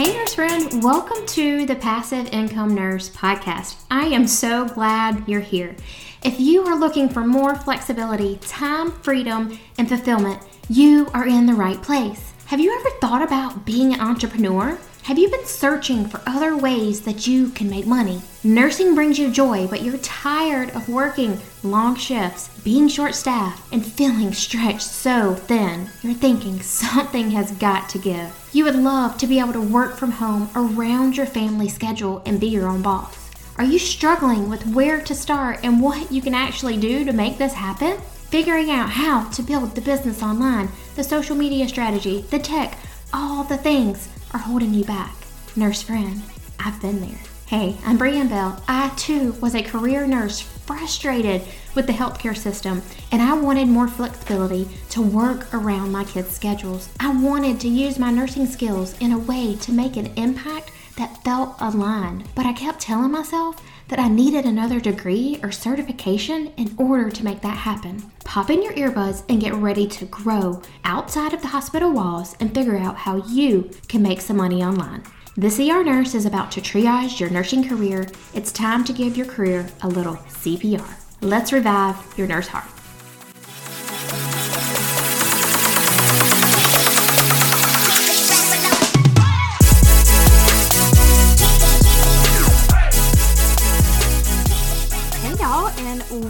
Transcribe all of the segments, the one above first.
Hey, nurse friend, welcome to the Passive Income Nurse podcast. I am so glad you're here. If you are looking for more flexibility, time, freedom, and fulfillment, you are in the right place. Have you ever thought about being an entrepreneur? Have you been searching for other ways that you can make money? Nursing brings you joy, but you're tired of working long shifts, being short staffed, and feeling stretched so thin. You're thinking something has got to give. You would love to be able to work from home around your family schedule and be your own boss. Are you struggling with where to start and what you can actually do to make this happen? Figuring out how to build the business online, the social media strategy, the tech, all the things are holding you back. Nurse friend, I've been there. Hey, I'm Brianne Bell. I too was a career nurse frustrated with the healthcare system, and I wanted more flexibility to work around my kids' schedules. I wanted to use my nursing skills in a way to make an impact that felt aligned, but I kept telling myself that I needed another degree or certification in order to make that happen. Pop in your earbuds and get ready to grow outside of the hospital walls and figure out how you can make some money online. This ER Nurse is about to triage your nursing career. It's time to give your career a little CPR. Let's revive your nurse heart.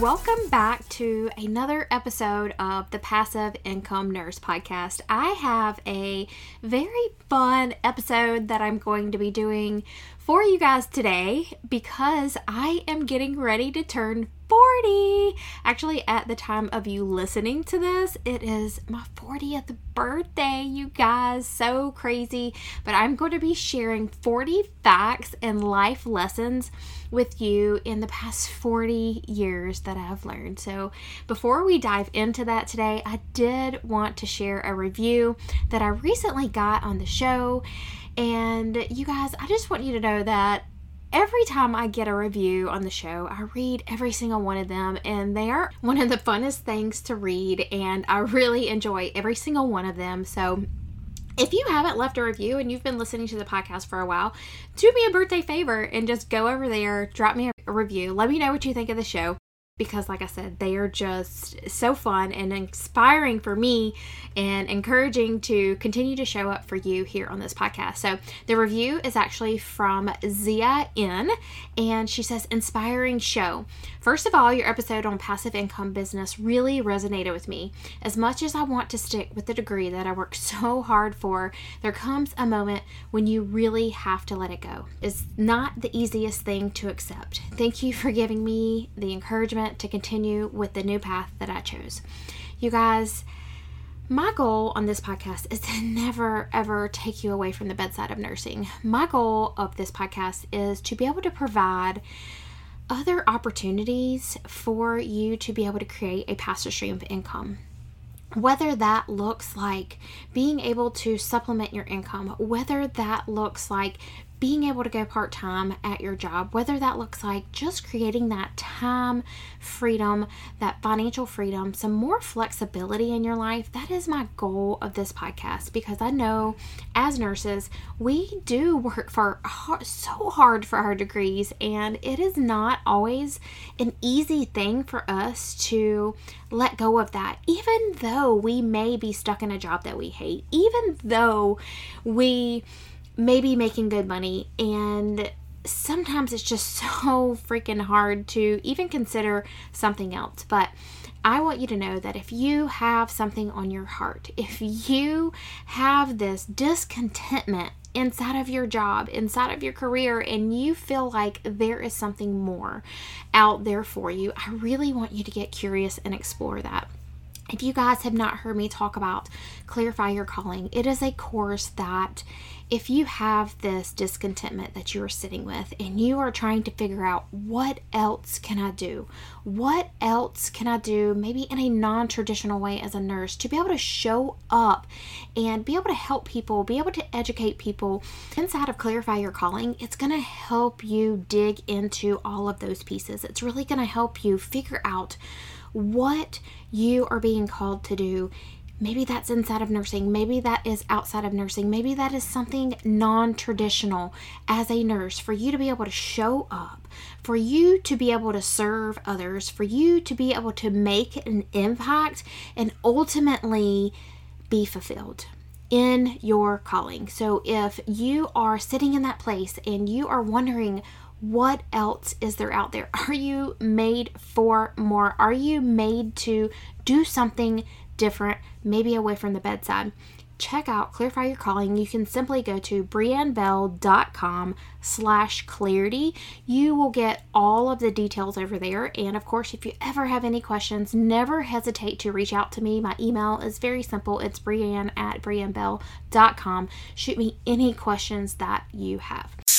Welcome back to another episode of the Passive Income Nurse Podcast. I have a very fun episode that I'm going to be doing for you guys today because I am getting ready to turn 40. Actually, at the time of you listening to this, it is my 40th birthday, you guys. So crazy. But I'm going to be sharing 40 facts and life lessons with you in the past 40 years that I've learned. So, before we dive into that today, I did want to share a review that I recently got on the show. And you guys, I just want you to know that every time I get a review on the show, I read every single one of them, and they are one of the funnest things to read, and I really enjoy every single one of them. So, if you haven't left a review and you've been listening to the podcast for a while, do me a birthday favor and just go over there, drop me a review. Let me know what you think of the show because, like I said, they are just so fun and inspiring for me and encouraging to continue to show up for you here on this podcast. So, the review is actually from Zia N, and she says, Inspiring show. First of all, your episode on passive income business really resonated with me. As much as I want to stick with the degree that I worked so hard for, there comes a moment when you really have to let it go. It's not the easiest thing to accept. Thank you for giving me the encouragement to continue with the new path that I chose. You guys, my goal on this podcast is to never ever take you away from the bedside of nursing. My goal of this podcast is to be able to provide other opportunities for you to be able to create a passive stream of income whether that looks like being able to supplement your income, whether that looks like being able to go part time at your job, whether that looks like just creating that time freedom, that financial freedom, some more flexibility in your life, that is my goal of this podcast because I know as nurses, we do work for so hard for our degrees, and it is not always an easy thing for us to let go of that, even though we may be stuck in a job that we hate, even though we maybe making good money and sometimes it's just so freaking hard to even consider something else but I want you to know that if you have something on your heart, if you have this discontentment inside of your job, inside of your career, and you feel like there is something more out there for you, I really want you to get curious and explore that. If you guys have not heard me talk about Clarify Your Calling, it is a course that if you have this discontentment that you are sitting with and you are trying to figure out what else can I do? What else can I do, maybe in a non traditional way as a nurse, to be able to show up and be able to help people, be able to educate people inside of Clarify Your Calling? It's going to help you dig into all of those pieces. It's really going to help you figure out what you are being called to do Maybe that's inside of nursing. Maybe that is outside of nursing. Maybe that is something non traditional as a nurse for you to be able to show up, for you to be able to serve others, for you to be able to make an impact and ultimately be fulfilled in your calling. So if you are sitting in that place and you are wondering, what else is there out there? Are you made for more? Are you made to do something different, maybe away from the bedside? Check out Clarify Your Calling. You can simply go to briannebell.com slash clarity. You will get all of the details over there. And of course, if you ever have any questions, never hesitate to reach out to me. My email is very simple. It's brianne at briannebell.com. Shoot me any questions that you have. What's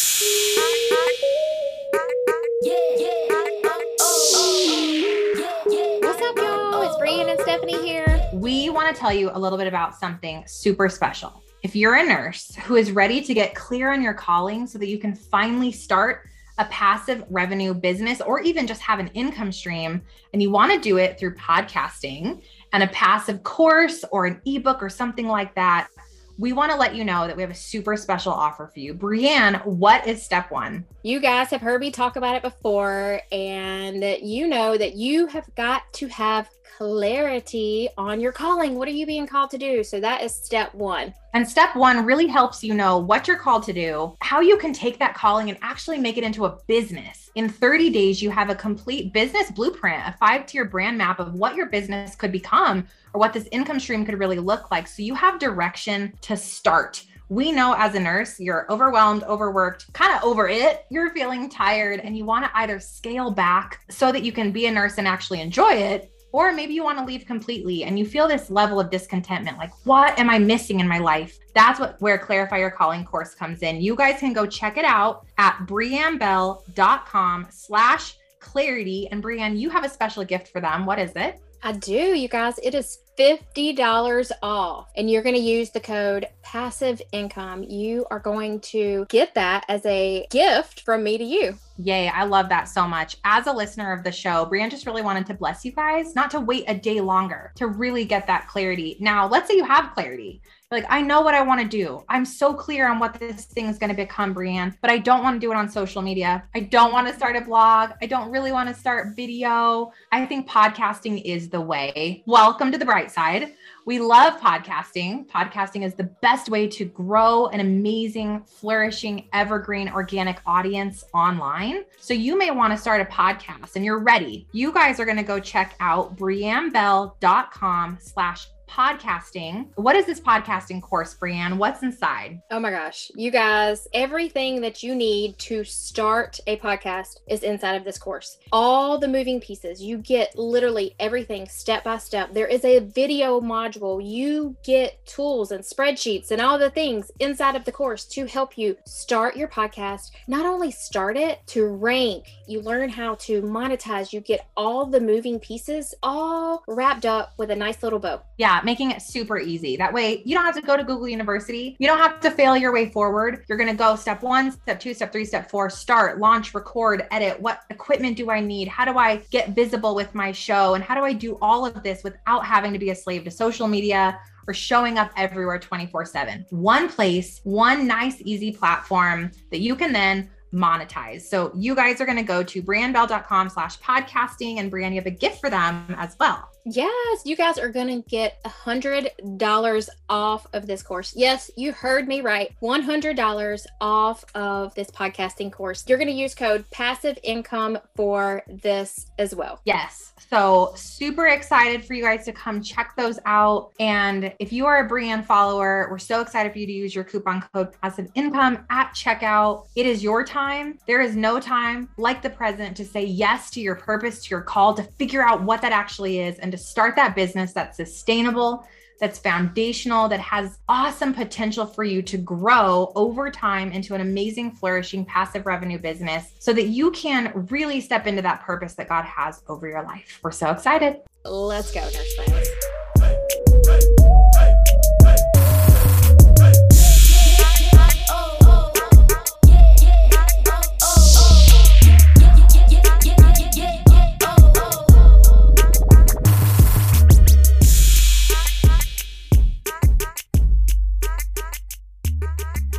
oh, oh, oh, up, y'all? It's Brianne and Stephanie here. We want to tell you a little bit about something super special. If you're a nurse who is ready to get clear on your calling so that you can finally start a passive revenue business or even just have an income stream, and you want to do it through podcasting and a passive course or an ebook or something like that, we want to let you know that we have a super special offer for you. Brianne, what is step one? You guys have heard me talk about it before, and you know that you have got to have clarity on your calling. What are you being called to do? So that is step one. And step one really helps you know what you're called to do, how you can take that calling and actually make it into a business. In 30 days, you have a complete business blueprint, a five tier brand map of what your business could become or what this income stream could really look like. So you have direction to start we know as a nurse, you're overwhelmed, overworked, kind of over it. You're feeling tired and you want to either scale back so that you can be a nurse and actually enjoy it, or maybe you want to leave completely and you feel this level of discontentment like, what am I missing in my life? That's what where Clarify Your Calling course comes in. You guys can go check it out at briannebell.com slash clarity. And Brianne, you have a special gift for them. What is it? I do, you guys. It is $50 off and you're going to use the code passive income. You are going to get that as a gift from me to you. Yay, I love that so much. As a listener of the show, Brianne just really wanted to bless you guys, not to wait a day longer to really get that clarity. Now, let's say you have clarity. Like, I know what I want to do. I'm so clear on what this thing is going to become, Brianne, but I don't want to do it on social media. I don't want to start a blog. I don't really want to start video. I think podcasting is the way. Welcome to the bright side. We love podcasting. Podcasting is the best way to grow an amazing, flourishing, evergreen, organic audience online. So you may want to start a podcast and you're ready. You guys are going to go check out briannebell.com slash podcasting. What is this podcasting course, Brianne? What's inside? Oh my gosh, you guys, everything that you need to start a podcast is inside of this course. All the moving pieces, you get literally everything step by step. There is a video module. You get tools and spreadsheets and all the things inside of the course to help you start your podcast. Not only start it, to rank, you learn how to monetize, you get all the moving pieces all wrapped up with a nice little bow. Yeah, making it super easy. That way, you don't have to go to Google University. You don't have to fail your way forward. You're going to go step one, step two, step three, step four, start, launch, record, edit. What equipment do I need? How do I get visible with my show? And how do I do all of this without having to be a slave to social media? or showing up everywhere 24 7. One place, one nice, easy platform that you can then monetize. So you guys are going to go to briannebell.com slash podcasting and Brianne, you have a gift for them as well. Yes, you guys are going to get a $100 off of this course. Yes, you heard me right. $100 off of this podcasting course. You're going to use code passive income for this as well. Yes. So, super excited for you guys to come check those out. And if you are a Brianne follower, we're so excited for you to use your coupon code passive income at checkout. It is your time. There is no time like the present to say yes to your purpose, to your call, to figure out what that actually is and to start that business that's sustainable, that's foundational, that has awesome potential for you to grow over time into an amazing, flourishing passive revenue business so that you can really step into that purpose that God has over your life. We're so excited. Let's go,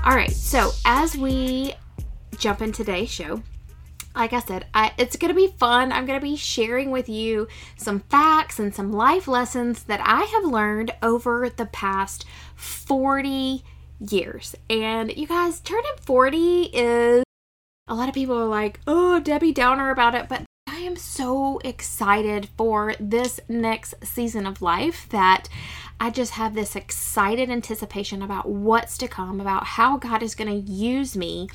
nurse so as we jump in today's show, like I said, I, it's going to be fun. I'm going to be sharing with you some facts and some life lessons that I have learned over the past 40 years. And you guys, turning 40 is a lot of people are like, oh, Debbie Downer about it, but I am so excited for this next season of life that I just have this excited anticipation about what's to come, about how God is going to use me,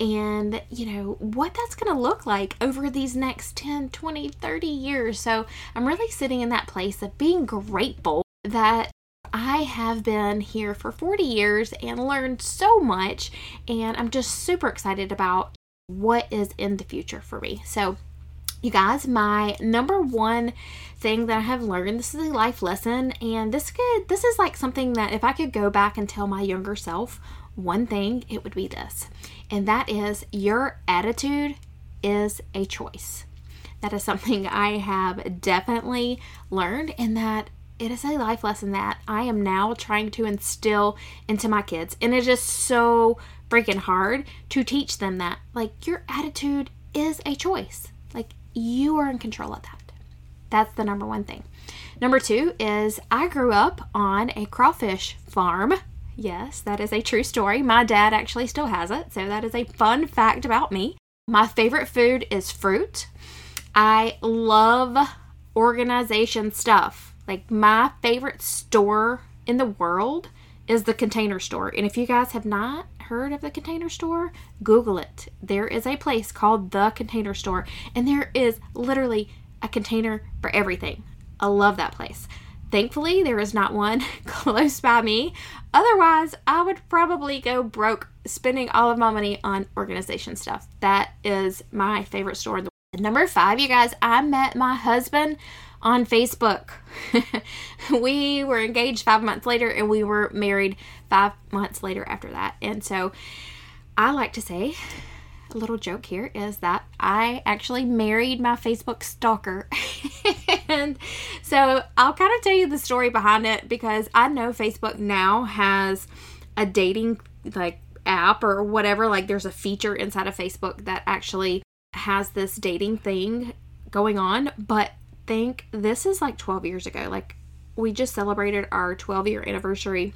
and you know what that's going to look like over these next 10, 20, 30 years. So I'm really sitting in that place of being grateful that I have been here for 40 years and learned so much, and I'm just super excited about what is in the future for me. So, you guys, my number one thing that I have learned, this is a life lesson, and this could this is like something that if I could go back and tell my younger self one thing, it would be this. And that is your attitude is a choice. That is something I have definitely learned and that it is a life lesson that I am now trying to instill into my kids. And it is so freaking hard to teach them that. Like, your attitude is a choice. Like, you are in control of that. That's the number one thing. Number two is I grew up on a crawfish farm. Yes, that is a true story. My dad actually still has it, so that is a fun fact about me. My favorite food is fruit. I love organization stuff. Like, my favorite store in the world is the container store. And if you guys have not heard of the container store, Google it. There is a place called the container store, and there is literally a container for everything. I love that place. Thankfully, there is not one close by me. Otherwise, I would probably go broke spending all of my money on organization stuff. That is my favorite store in the world. Number five, you guys, I met my husband on Facebook. we were engaged five months later and we were married five months later after that. And so I like to say, a little joke here is that I actually married my Facebook stalker. and so I'll kind of tell you the story behind it because I know Facebook now has a dating like app or whatever like there's a feature inside of Facebook that actually has this dating thing going on, but think this is like 12 years ago. Like we just celebrated our 12 year anniversary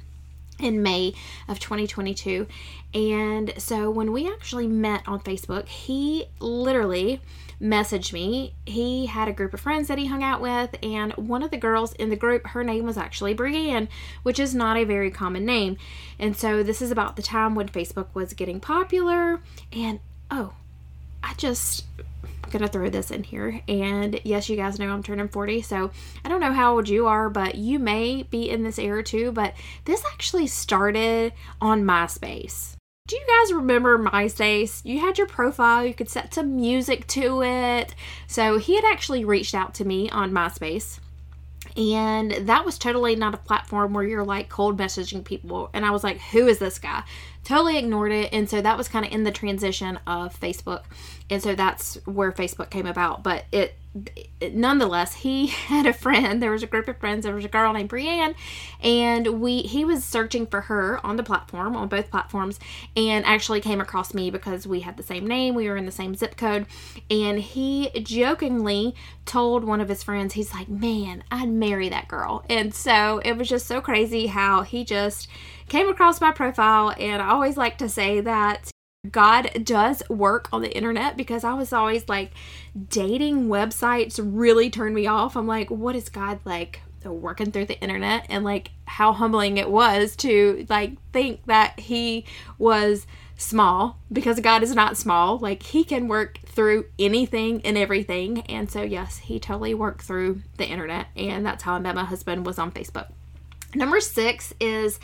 in May of 2022. And so when we actually met on Facebook, he literally messaged me. He had a group of friends that he hung out with, and one of the girls in the group, her name was actually Brianne, which is not a very common name. And so this is about the time when Facebook was getting popular. And oh, I just gonna throw this in here. And yes, you guys know I'm turning 40, so I don't know how old you are, but you may be in this era too. But this actually started on MySpace. Do you guys remember MySpace? You had your profile, you could set some music to it. So he had actually reached out to me on MySpace. And that was totally not a platform where you're like cold messaging people. And I was like, who is this guy? Totally ignored it. And so that was kind of in the transition of Facebook and so that's where Facebook came about. But it, it, nonetheless, he had a friend. There was a group of friends. There was a girl named Brianne, and we he was searching for her on the platform on both platforms, and actually came across me because we had the same name. We were in the same zip code, and he jokingly told one of his friends, he's like, "Man, I'd marry that girl." And so it was just so crazy how he just came across my profile and I always like to say that God does work on the internet because I was always like dating websites really turned me off. I'm like, what is God like working through the internet and like how humbling it was to like think that he was small because God is not small. Like he can work through anything and everything. And so yes, he totally worked through the internet and that's how I met my husband was on Facebook. Number 6 is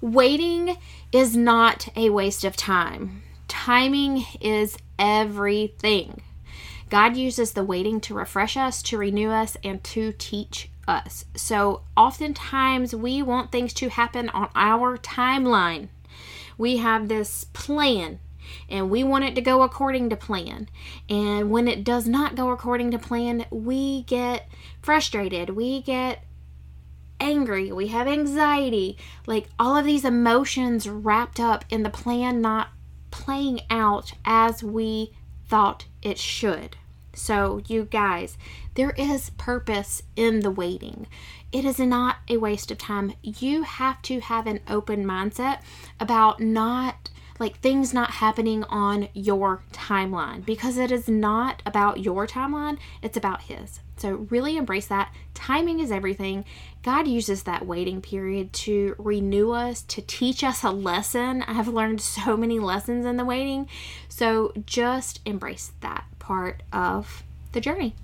waiting is not a waste of time. Timing is everything. God uses the waiting to refresh us, to renew us, and to teach us. So oftentimes we want things to happen on our timeline. We have this plan and we want it to go according to plan. And when it does not go according to plan, we get frustrated. We get angry. We have anxiety. Like all of these emotions wrapped up in the plan not playing out as we thought it should. So, you guys, there is purpose in the waiting. It is not a waste of time. You have to have an open mindset about not like things not happening on your timeline because it is not about your timeline, it's about His. So, really embrace that. Timing is everything. God uses that waiting period to renew us, to teach us a lesson. I have learned so many lessons in the waiting. So, just embrace that part of the journey.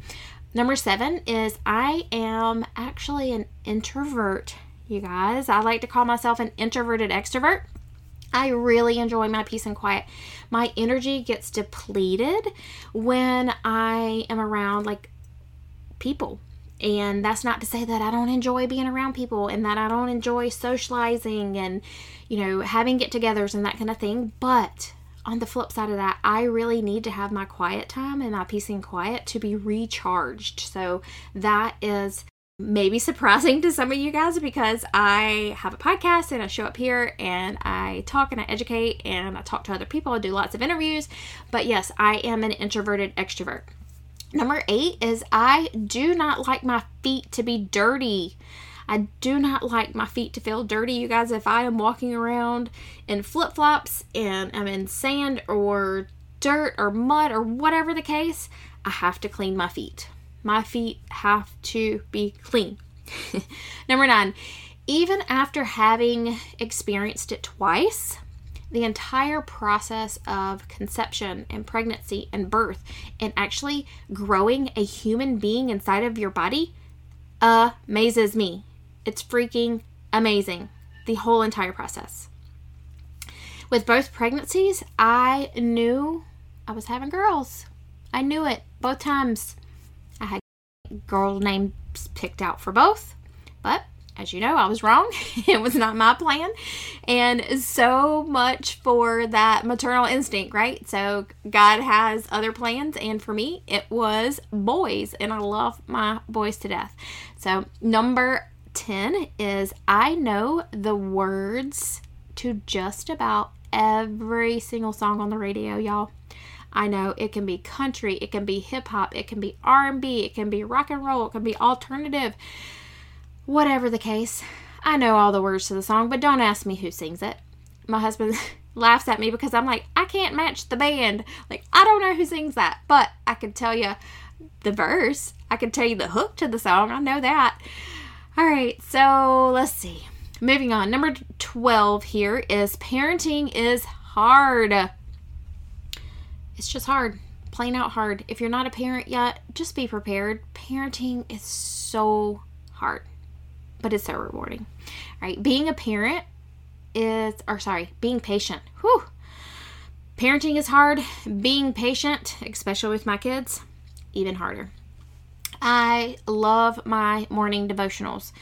Number seven is I am actually an introvert, you guys. I like to call myself an introverted extrovert. I really enjoy my peace and quiet. My energy gets depleted when I am around like people. And that's not to say that I don't enjoy being around people and that I don't enjoy socializing and, you know, having get togethers and that kind of thing. But on the flip side of that, I really need to have my quiet time and my peace and quiet to be recharged. So that is maybe surprising to some of you guys because I have a podcast and I show up here and I talk and I educate and I talk to other people, I do lots of interviews. But yes, I am an introverted extrovert. Number eight is I do not like my feet to be dirty. I do not like my feet to feel dirty, you guys. If I am walking around in flip flops and I'm in sand or dirt or mud or whatever the case, I have to clean my feet. My feet have to be clean. Number nine, even after having experienced it twice, the entire process of conception and pregnancy and birth and actually growing a human being inside of your body amazes me. It's freaking amazing. The whole entire process. With both pregnancies, I knew I was having girls. I knew it both times. I had girl names picked out for both, but as you know, I was wrong. it was not my plan. And so much for that maternal instinct, right? So God has other plans. And for me, it was boys. And I love my boys to death. So, number 10 is I know the words to just about every single song on the radio, y'all. I know it can be country, it can be hip hop, it can be R&B, it can be rock and roll, it can be alternative Whatever the case, I know all the words to the song, but don't ask me who sings it. My husband laughs at me because I'm like, I can't match the band. Like, I don't know who sings that, but I can tell you the verse. I can tell you the hook to the song. I know that. All right, so let's see. Moving on. Number 12 here is parenting is hard. It's just hard. Plain out hard. If you're not a parent yet, just be prepared. Parenting is so hard but it's so rewarding. Right? Being a parent is, or sorry, being patient. Whew. Parenting is hard. Being patient, especially with my kids, even harder. I love my morning devotionals.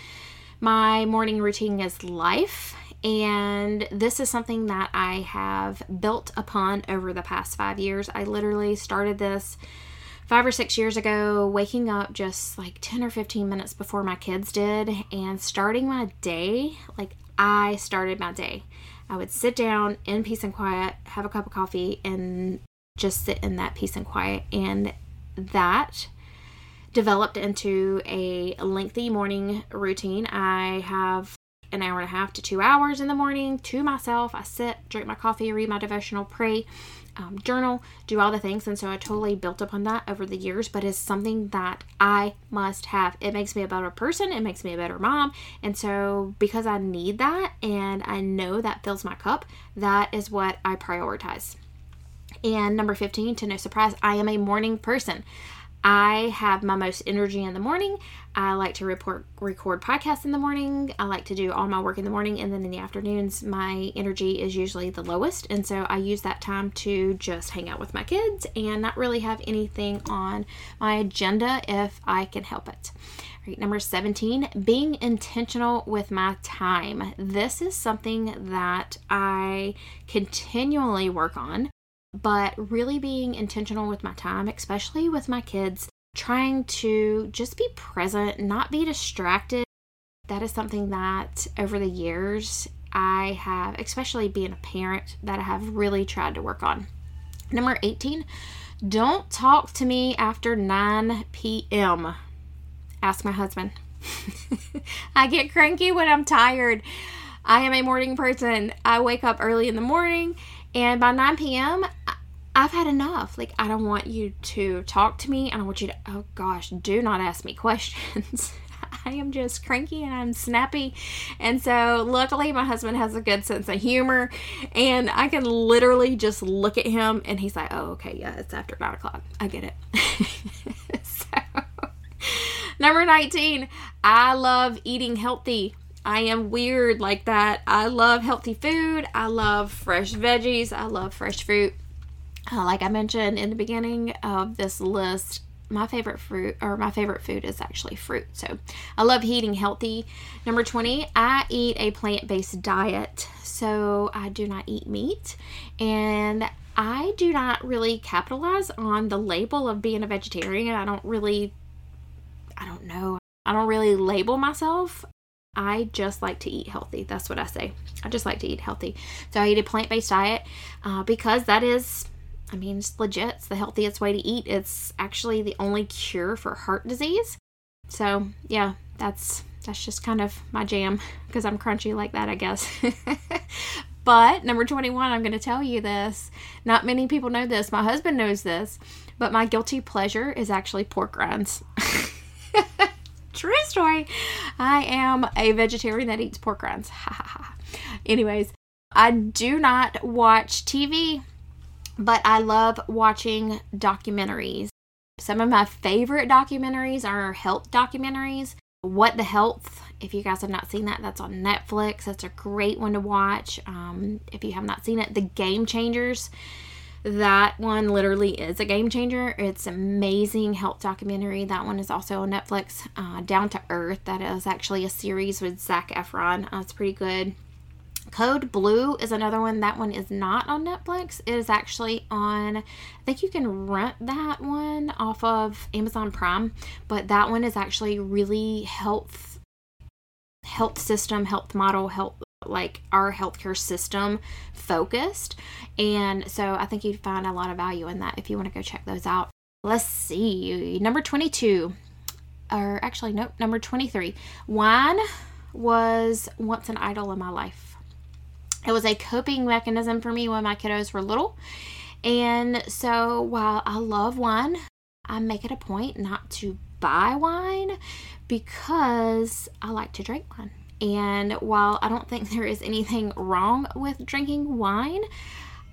My morning routine is life, and this is something that I have built upon over the past five years. I literally started this five or six years ago, waking up just like 10 or 15 minutes before my kids did and starting my day like I started my day. I would sit down in peace and quiet, have a cup of coffee, and just sit in that peace and quiet. And that developed into a lengthy morning routine. I have an hour and a half to two hours in the morning to myself. I sit, drink my coffee, read my devotional, pray, um, journal, do all the things. And so I totally built upon that over the years, but it's something that I must have. It makes me a better person, it makes me a better mom. And so because I need that and I know that fills my cup, that is what I prioritize. And number 15, to no surprise, I am a morning person. I have my most energy in the morning. I like to report record podcasts in the morning. I like to do all my work in the morning and then in the afternoons my energy is usually the lowest and so I use that time to just hang out with my kids and not really have anything on my agenda if I can help it. All right, number 17, being intentional with my time. This is something that I continually work on but really being intentional with my time, especially with my kids, trying to just be present, not be distracted. That is something that over the years I have, especially being a parent, that I have really tried to work on. Number 18, don't talk to me after 9 p.m. Ask my husband. I get cranky when I'm tired. I am a morning person. I wake up early in the morning, and by 9 p.m., I've had enough. Like, I don't want you to talk to me. I don't want you to, oh gosh, do not ask me questions. I am just cranky and I'm snappy. And so, luckily, my husband has a good sense of humor, and I can literally just look at him and he's like, oh, okay, yeah, it's after nine o'clock. I get it. so, number 19, I love eating healthy. I am weird like that. I love healthy food. I love fresh veggies. I love fresh fruit. Uh, like I mentioned in the beginning of this list, my favorite fruit or my favorite food is actually fruit. So I love eating healthy. Number 20, I eat a plant based diet. So I do not eat meat and I do not really capitalize on the label of being a vegetarian. I don't really, I don't know, I don't really label myself. I just like to eat healthy. That's what I say. I just like to eat healthy. So I eat a plant based diet uh, because that is I mean, it's legit. It's the healthiest way to eat. It's actually the only cure for heart disease. So, yeah, that's that's just kind of my jam because I'm crunchy like that, I guess. but number 21, I'm going to tell you this. Not many people know this. My husband knows this, but my guilty pleasure is actually pork rinds. True story. I am a vegetarian that eats pork rinds. Anyways, I do not watch TV but I love watching documentaries. Some of my favorite documentaries are health documentaries. What the Health, if you guys have not seen that, that's on Netflix. That's a great one to watch. Um, if you have not seen it, The Game Changers, that one literally is a game changer. It's amazing health documentary. That one is also on Netflix. Uh, Down to Earth, that is actually a series with Zac Efron. Uh, it's pretty good. Code Blue is another one. That one is not on Netflix. It is actually on, I think you can rent that one off of Amazon Prime, but that one is actually really health health system, health model, health like our healthcare system focused. And so I think you'd find a lot of value in that if you want to go check those out. Let's see. Number 22 or actually nope, number 23. Wine was once an idol in my life it was a coping mechanism for me when my kiddos were little. And so while I love wine, I make it a point not to buy wine because I like to drink wine. And while I don't think there is anything wrong with drinking wine,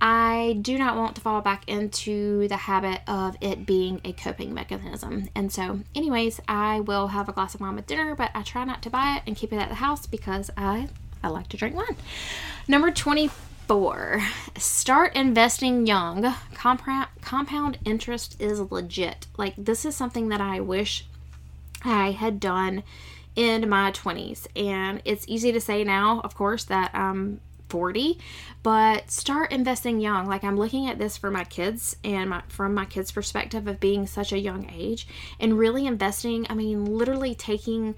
I do not want to fall back into the habit of it being a coping mechanism. And so, anyways, I will have a glass of wine with dinner, but I try not to buy it and keep it at the house because I I like to drink wine. Number 24, start investing young. Compound, compound interest is legit. Like, this is something that I wish I had done in my 20s. And it's easy to say now, of course, that I'm 40 but start investing young like i'm looking at this for my kids and my, from my kids perspective of being such a young age and really investing i mean literally taking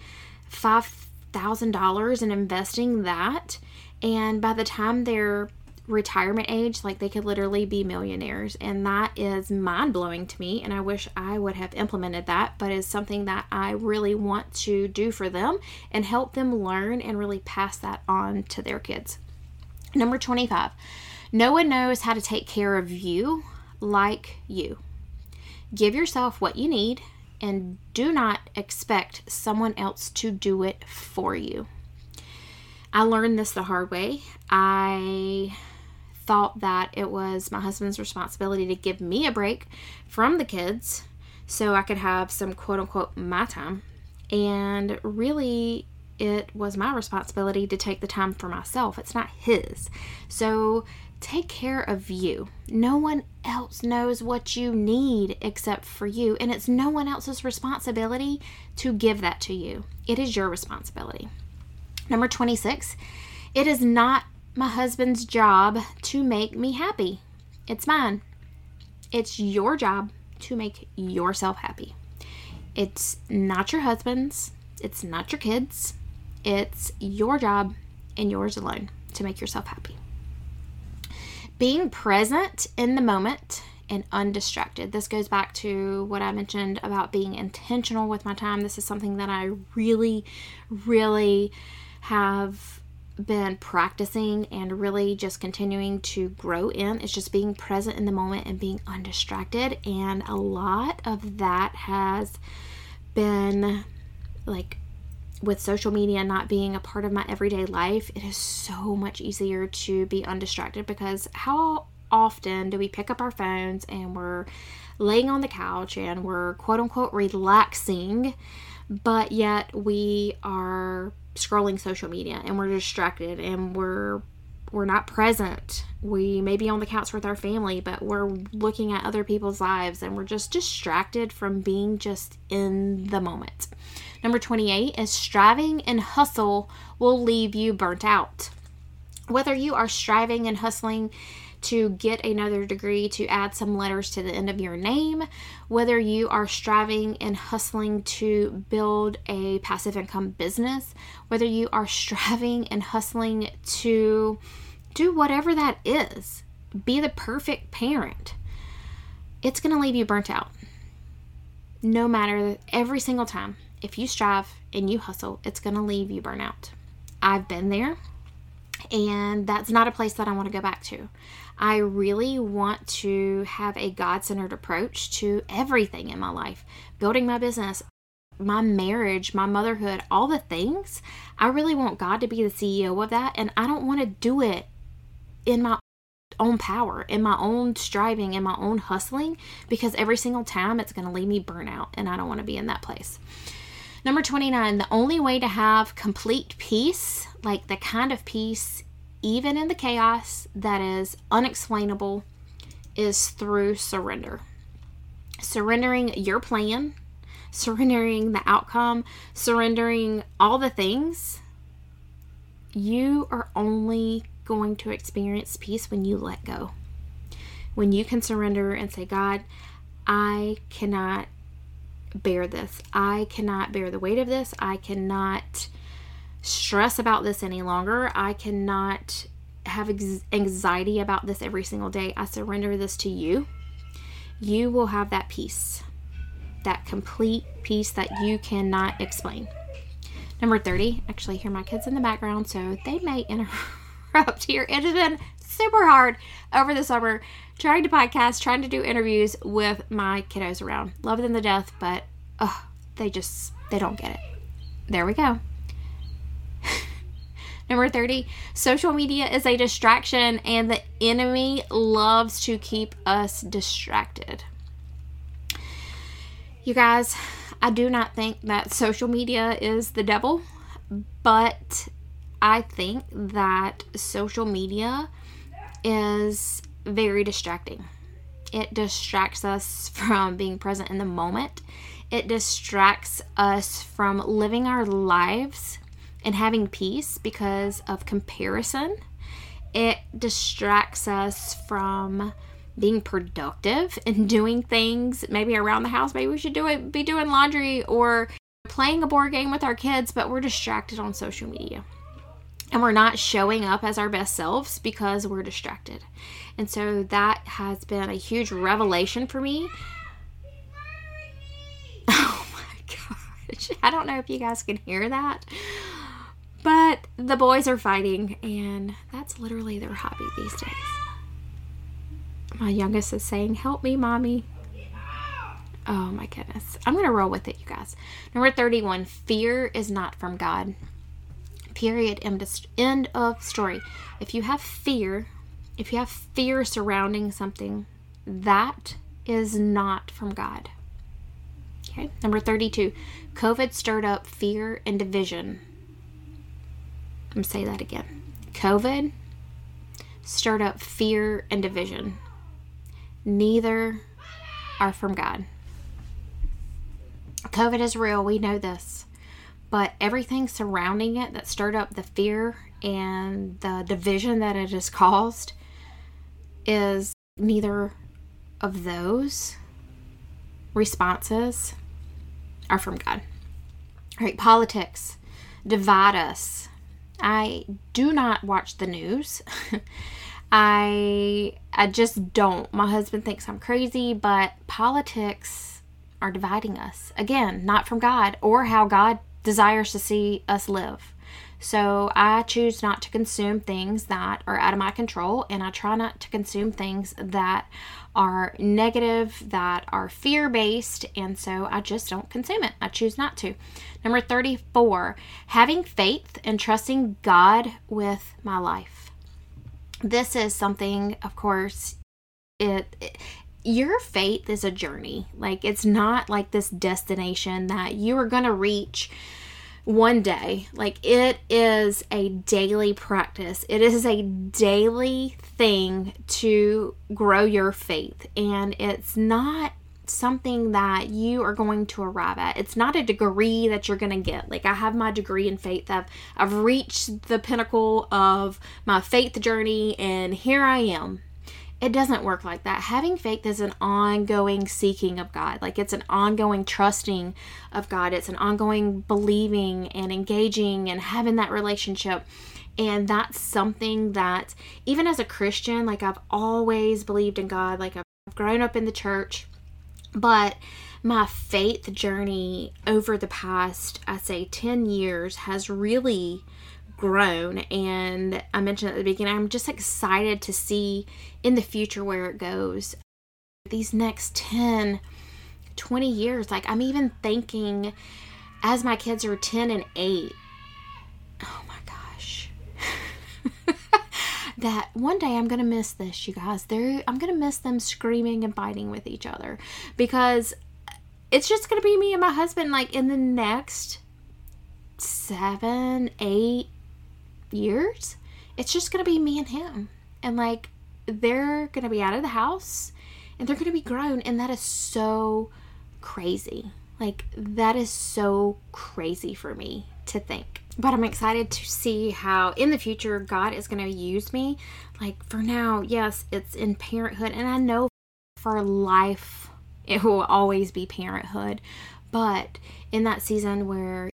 five $1,000 and investing that. And by the time they're retirement age, like they could literally be millionaires. And that is mind blowing to me. And I wish I would have implemented that, but it's something that I really want to do for them and help them learn and really pass that on to their kids. Number 25, no one knows how to take care of you like you. Give yourself what you need and do not expect someone else to do it for you. I learned this the hard way. I thought that it was my husband's responsibility to give me a break from the kids so I could have some quote unquote my time. And really, it was my responsibility to take the time for myself. It's not his. So take care of you. No one else knows what you need except for you, and it's no one else's responsibility to give that to you. It is your responsibility. Number 26, it is not my husband's job to make me happy. It's mine. It's your job to make yourself happy. It's not your husband's, it's not your kids. It's your job and yours alone. to make yourself happy. Being present in the moment and undistracted. This goes back to what I mentioned about being intentional with my time. This is something that I really, really have been practicing and really just continuing to grow in. It's just being present in the moment and being undistracted. And a lot of that has been like with social media not being a part of my everyday life, it is so much easier to be undistracted because how often do we pick up our phones and we're laying on the couch and we're quote unquote relaxing, but yet we are scrolling social media and we're distracted and we're we're not present. We may be on the couch with our family, but we're looking at other people's lives and we're just distracted from being just in the moment. Number 28 is striving and hustle will leave you burnt out. Whether you are striving and hustling to get another degree to add some letters to the end of your name, whether you are striving and hustling to build a passive income business, whether you are striving and hustling to do whatever that is, be the perfect parent, it's going to leave you burnt out. No matter every single time, if you strive and you hustle, it's going to leave you burnt out. I've been there and that's not a place that I want to go back to. I really want to have a God centered approach to everything in my life building my business, my marriage, my motherhood, all the things. I really want God to be the CEO of that, and I don't want to do it in my own power, in my own striving, in my own hustling, because every single time it's going to leave me burnout, and I don't want to be in that place. Number 29, the only way to have complete peace, like the kind of peace even in the chaos that is unexplainable, is through surrender. Surrendering your plan, surrendering the outcome, surrendering all the things, you are only going to experience peace when you let go. When you can surrender and say, God, I cannot bear this. I cannot bear the weight of this. I cannot stress about this any longer. I cannot have anxiety about this every single day. I surrender this to you. You will have that peace, that complete peace that you cannot explain. Number 30, actually, hear my kids in the background, so they may interrupt here. It has been super hard over the summer trying to podcast, trying to do interviews with my kiddos around. Love them to death, but oh, they just, they don't get it. There we go. Number 30, social media is a distraction and the enemy loves to keep us distracted. You guys, I do not think that social media is the devil, but I think that social media is very distracting. It distracts us from being present in the moment. It distracts us from living our lives and having peace because of comparison. It distracts us from being productive and doing things maybe around the house. Maybe we should do it, be doing laundry or playing a board game with our kids, but we're distracted on social media. And we're not showing up as our best selves because we're distracted. And so that has been a huge revelation for me. Oh my gosh. I don't know if you guys can hear that. But the boys are fighting, and that's literally their hobby these days. My youngest is saying, Help me, mommy. Oh my goodness. I'm going to roll with it, you guys. Number 31 Fear is not from God. Period. End of story. If you have fear, if you have fear surrounding something, that is not from God. Okay. Number 32 COVID stirred up fear and division I'm say that again. COVID stirred up fear and division. Neither are from God. COVID is real, we know this. But everything surrounding it that stirred up the fear and the division that it has caused is neither of those responses are from God. All right, politics divide us I do not watch the news. I I just don't. My husband thinks I'm crazy, but politics are dividing us. Again, not from God or how God desires to see us live. So I choose not to consume things that are out of my control, and I try not to consume things that are negative, that are fear based, and so I just don't consume it. I choose not to. Number 34, having faith and trusting God with my life. This is something, of course, it, it your faith is a journey. Like it's not like this destination that you are going to reach one day. Like it is a daily practice, it is a daily thing to grow your faith. And it's not something that you are going to arrive at. It's not a degree that you're going to get. Like I have my degree in faith. I've I've reached the pinnacle of my faith journey and here I am it doesn't work like that. Having faith is an ongoing seeking of God. Like it's an ongoing trusting of God. It's an ongoing believing and engaging and having that relationship. And that's something that, even as a Christian, like I've always believed in God, like I've grown up in the church, but my faith journey over the past, I say, 10 years has really grown and I mentioned at the beginning I'm just excited to see in the future where it goes. These next 10 20 years like I'm even thinking as my kids are 10 and 8 oh my gosh that one day I'm gonna miss this, you guys. There, I'm gonna miss them screaming and fighting with each other because it's just gonna be me and my husband. Like in the next seven, eight, years, it's just going to be me and him. And like, they're going to be out of the house and they're going to be grown. And that is so crazy. Like, that is so crazy for me to think. But I'm excited to see how in the future God is going to use me. Like, for now, yes, it's in parenthood. And I know for life, it will always be parenthood. But in that season where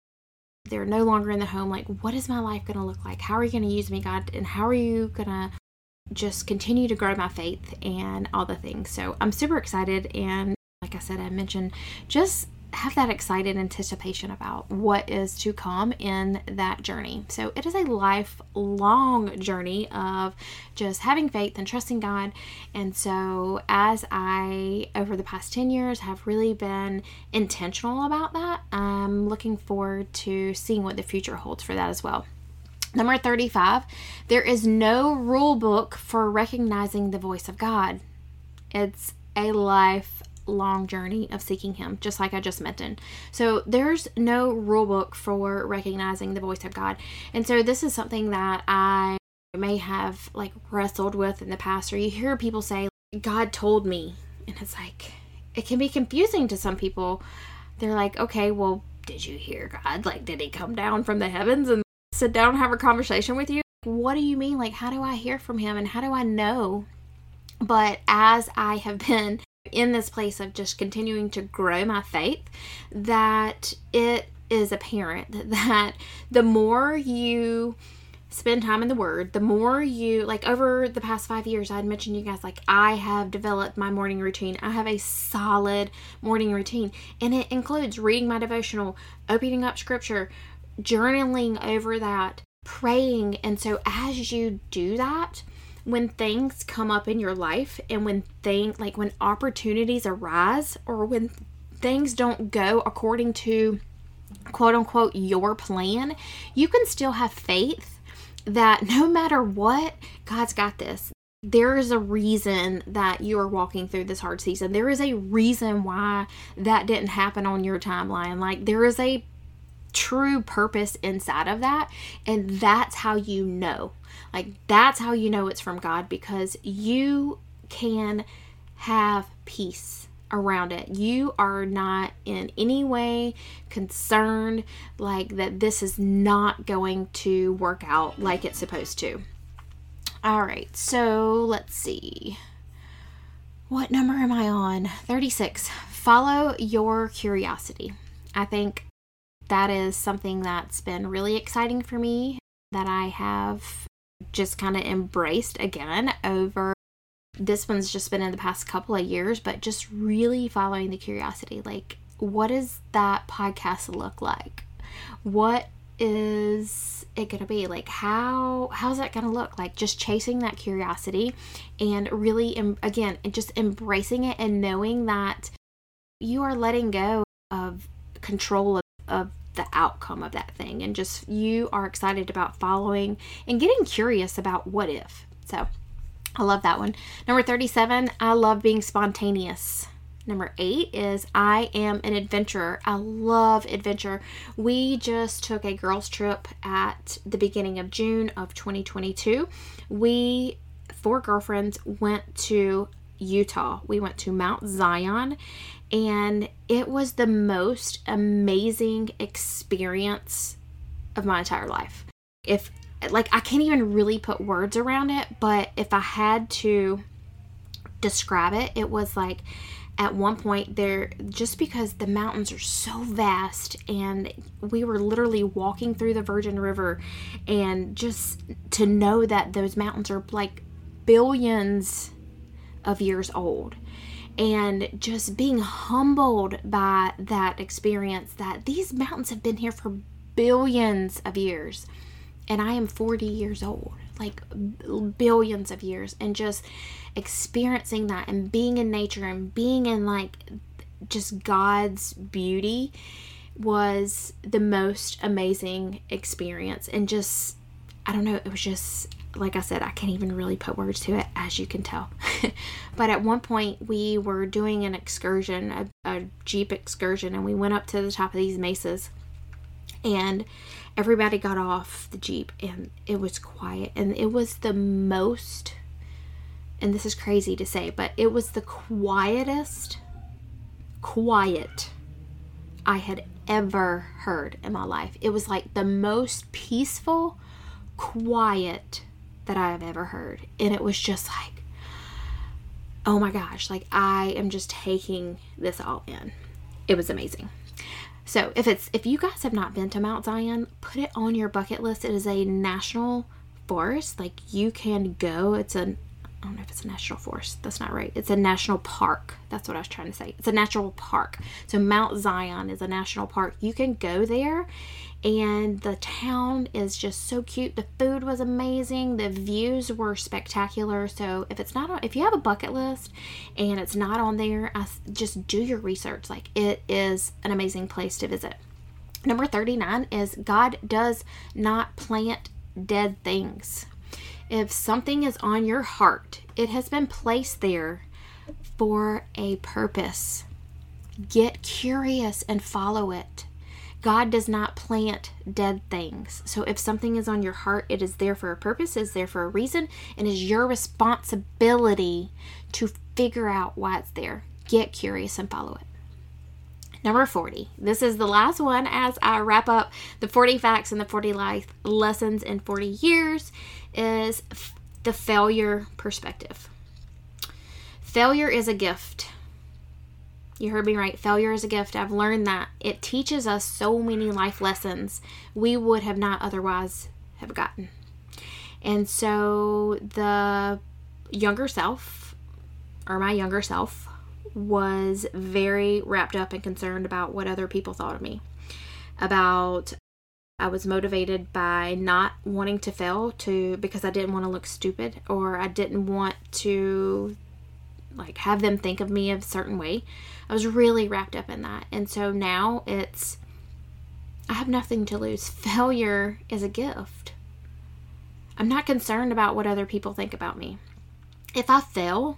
they're no longer in the home like what is my life going to look like? How are you going to use me god? And how are you going to just continue to grow my faith and all the things? So i'm super excited and like i said i mentioned just have that excited anticipation about what is to come in that journey. So it is a lifelong journey of just having faith and trusting God. And so as I over the past 10 years have really been intentional about that, I'm looking forward to seeing what the future holds for that as well. Number 35, there is no rule book for recognizing the voice of God. It's a life long journey of seeking Him, just like I just mentioned. So there's no rule book for recognizing the voice of God. And so this is something that I may have like wrestled with in the past, or you hear people say, God told me. And it's like, it can be confusing to some people. They're like, okay, well, did you hear God? Like, did He come down from the heavens and sit down and have a conversation with you? What do you mean? Like, how do I hear from Him and how do I know? But as I have been in this place of just continuing to grow my faith that it is apparent that the more you spend time in the word the more you like over the past five years i'd mentioned you guys like i have developed my morning routine. I have a solid morning routine and it includes reading my devotional opening up scripture journaling over that praying. And so as you do that when things come up in your life and when things like when opportunities arise or when things don't go according to quote unquote your plan, you can still have faith that no matter what, God's got this. There is a reason that you are walking through this hard season. There is a reason why that didn't happen on your timeline. Like, there is a true purpose inside of that. And that's how you know. Like, that's how you know it's from God because you can have peace around it. You are not in any way concerned like that this is not going to work out like it's supposed to. All right, so let's see. What number am I on? 36. Follow your curiosity. I think that is something that's been really exciting for me that I have just kind of embraced again over this one's just been in the past couple of years, but just really following the curiosity. Like, what does that podcast look like? What is it going to be like how how's that going to look like just chasing that curiosity and really em- again just embracing it and knowing that you are letting go of control of, the outcome of that thing and just you are excited about following and getting curious about what if so i love that one number 37 i love being spontaneous Number eight is I am an adventurer. I love adventure. We just took a girls' trip at the beginning of June of 2022. We, four girlfriends, went to Utah. We went to Mount Zion, and it was the most amazing experience of my entire life. If, like, I can't even really put words around it, but if I had to describe it, it was like, at one point there just because the mountains are so vast and we were literally walking through the Virgin River and just to know that those mountains are like billions of years old. And just being humbled by that experience that these mountains have been here for billions of years. And I am 40 years old like billions of years. And just experiencing that and being in nature and being in like just God's beauty was the most amazing experience. And just I don't know it was just like I said I can't even really put words to it as you can tell but at one point we were doing an excursion a, a jeep excursion and we went up to the top of these mesas and everybody got off the jeep and it was quiet and it was the most and this is crazy to say, but it was the quietest quiet I had ever heard in my life. It was like the most peaceful quiet that I have ever heard. And it was just like, oh my gosh, like I am just taking this all in. It was amazing. So if it's if you guys have not been to Mount Zion, put it on your bucket list. It is a national forest. Like you can go. It's a I don't know if it's a national forest. That's not right. It's a national park. That's what I was trying to say. It's a natural park. So Mount Zion is a national park. You can go there and the town is just so cute. The food was amazing. The views were spectacular. So if it's not on, if you have a bucket list and it's not on there, I, just do your research. Like it is an amazing place to visit. Number 39 is God does not plant dead things. If something is on your heart, it has been placed there for a purpose. Get curious and follow it. God does not plant dead things. So if something is on your heart, it is there for a purpose, is there for a reason, and is your responsibility to figure out why it's there. Get curious and follow it. Number 40. This is the last one as I wrap up the 40 facts and the 40 life lessons in 40 years is the failure perspective. Failure is a gift. You heard me right. Failure is a gift. I've learned that it teaches us so many life lessons we would have not otherwise have gotten. And so the younger self or my younger self was very wrapped up and concerned about what other people thought of me. About I was motivated by not wanting to fail to because I didn't want to look stupid or I didn't want to like have them think of me a certain way. I was really wrapped up in that. And so now it's I have nothing to lose. Failure is a gift. I'm not concerned about what other people think about me. If I fail,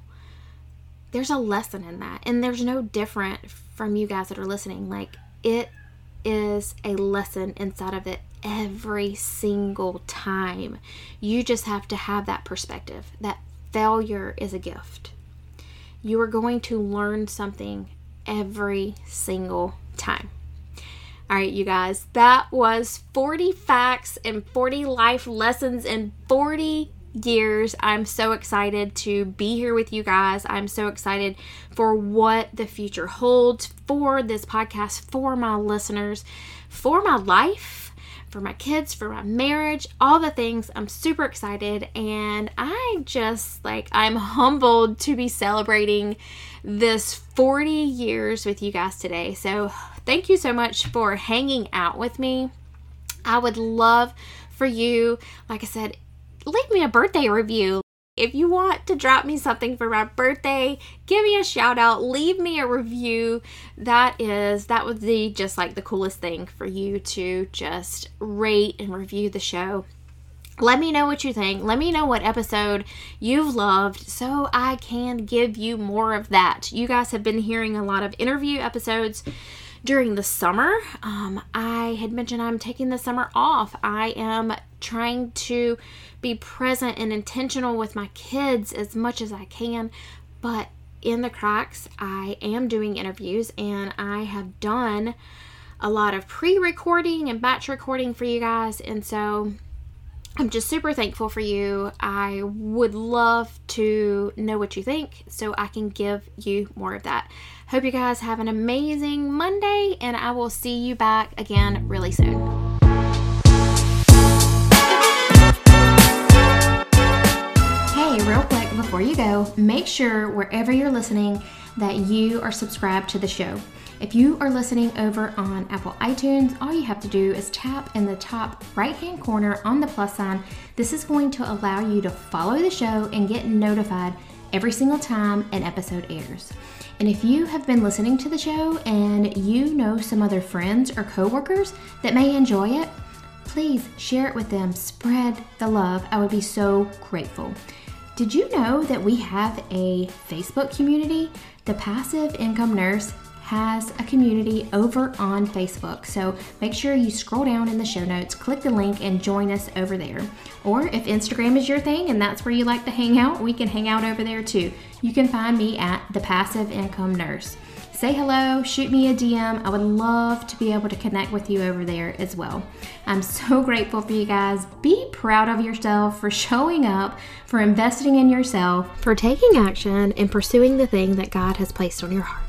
there's a lesson in that. And there's no different from you guys that are listening. Like it is a lesson inside of it every single time. You just have to have that perspective that failure is a gift. You are going to learn something every single time. All right, you guys, that was 40 facts and 40 life lessons in 40 years. I'm so excited to be here with you guys. I'm so excited for what the future holds for this podcast, for my listeners, for my life, for my kids, for my marriage, all the things. I'm super excited and I just like I'm humbled to be celebrating this 40 years with you guys today. So, thank you so much for hanging out with me. I would love for you, like I said, leave me a birthday review. If you want to drop me something for my birthday, give me a shout out, leave me a review. That is, that would be just like the coolest thing for you to just rate and review the show. Let me know what you think. Let me know what episode you've loved so I can give you more of that. You guys have been hearing a lot of interview episodes during the summer. Um, I had mentioned I'm taking the summer off. I am trying to be present and intentional with my kids as much as I can, but in the cracks, I am doing interviews and I have done a lot of pre recording and batch recording for you guys. And so I'm just super thankful for you. I would love to know what you think so I can give you more of that. Hope you guys have an amazing Monday, and I will see you back again really soon. Hey, real quick before you go, make sure wherever you're listening that you are subscribed to the show. If you are listening over on Apple iTunes, all you have to do is tap in the top right hand corner on the plus sign. This is going to allow you to follow the show and get notified every single time an episode airs. And if you have been listening to the show and you know some other friends or coworkers that may enjoy it, please share it with them. Spread the love. I would be so grateful. Did you know that we have a Facebook community? The Passive Income Nurse has a community over on Facebook. So make sure you scroll down in the show notes, click the link, and join us over there. Or if Instagram is your thing and that's where you like to hang out, we can hang out over there too. You can find me at The Passive Income Nurse. Say hello, shoot me a DM. I would love to be able to connect with you over there as well. I'm so grateful for you guys. Be proud of yourself for showing up, for investing in yourself, for taking action, and pursuing the thing that God has placed on your heart.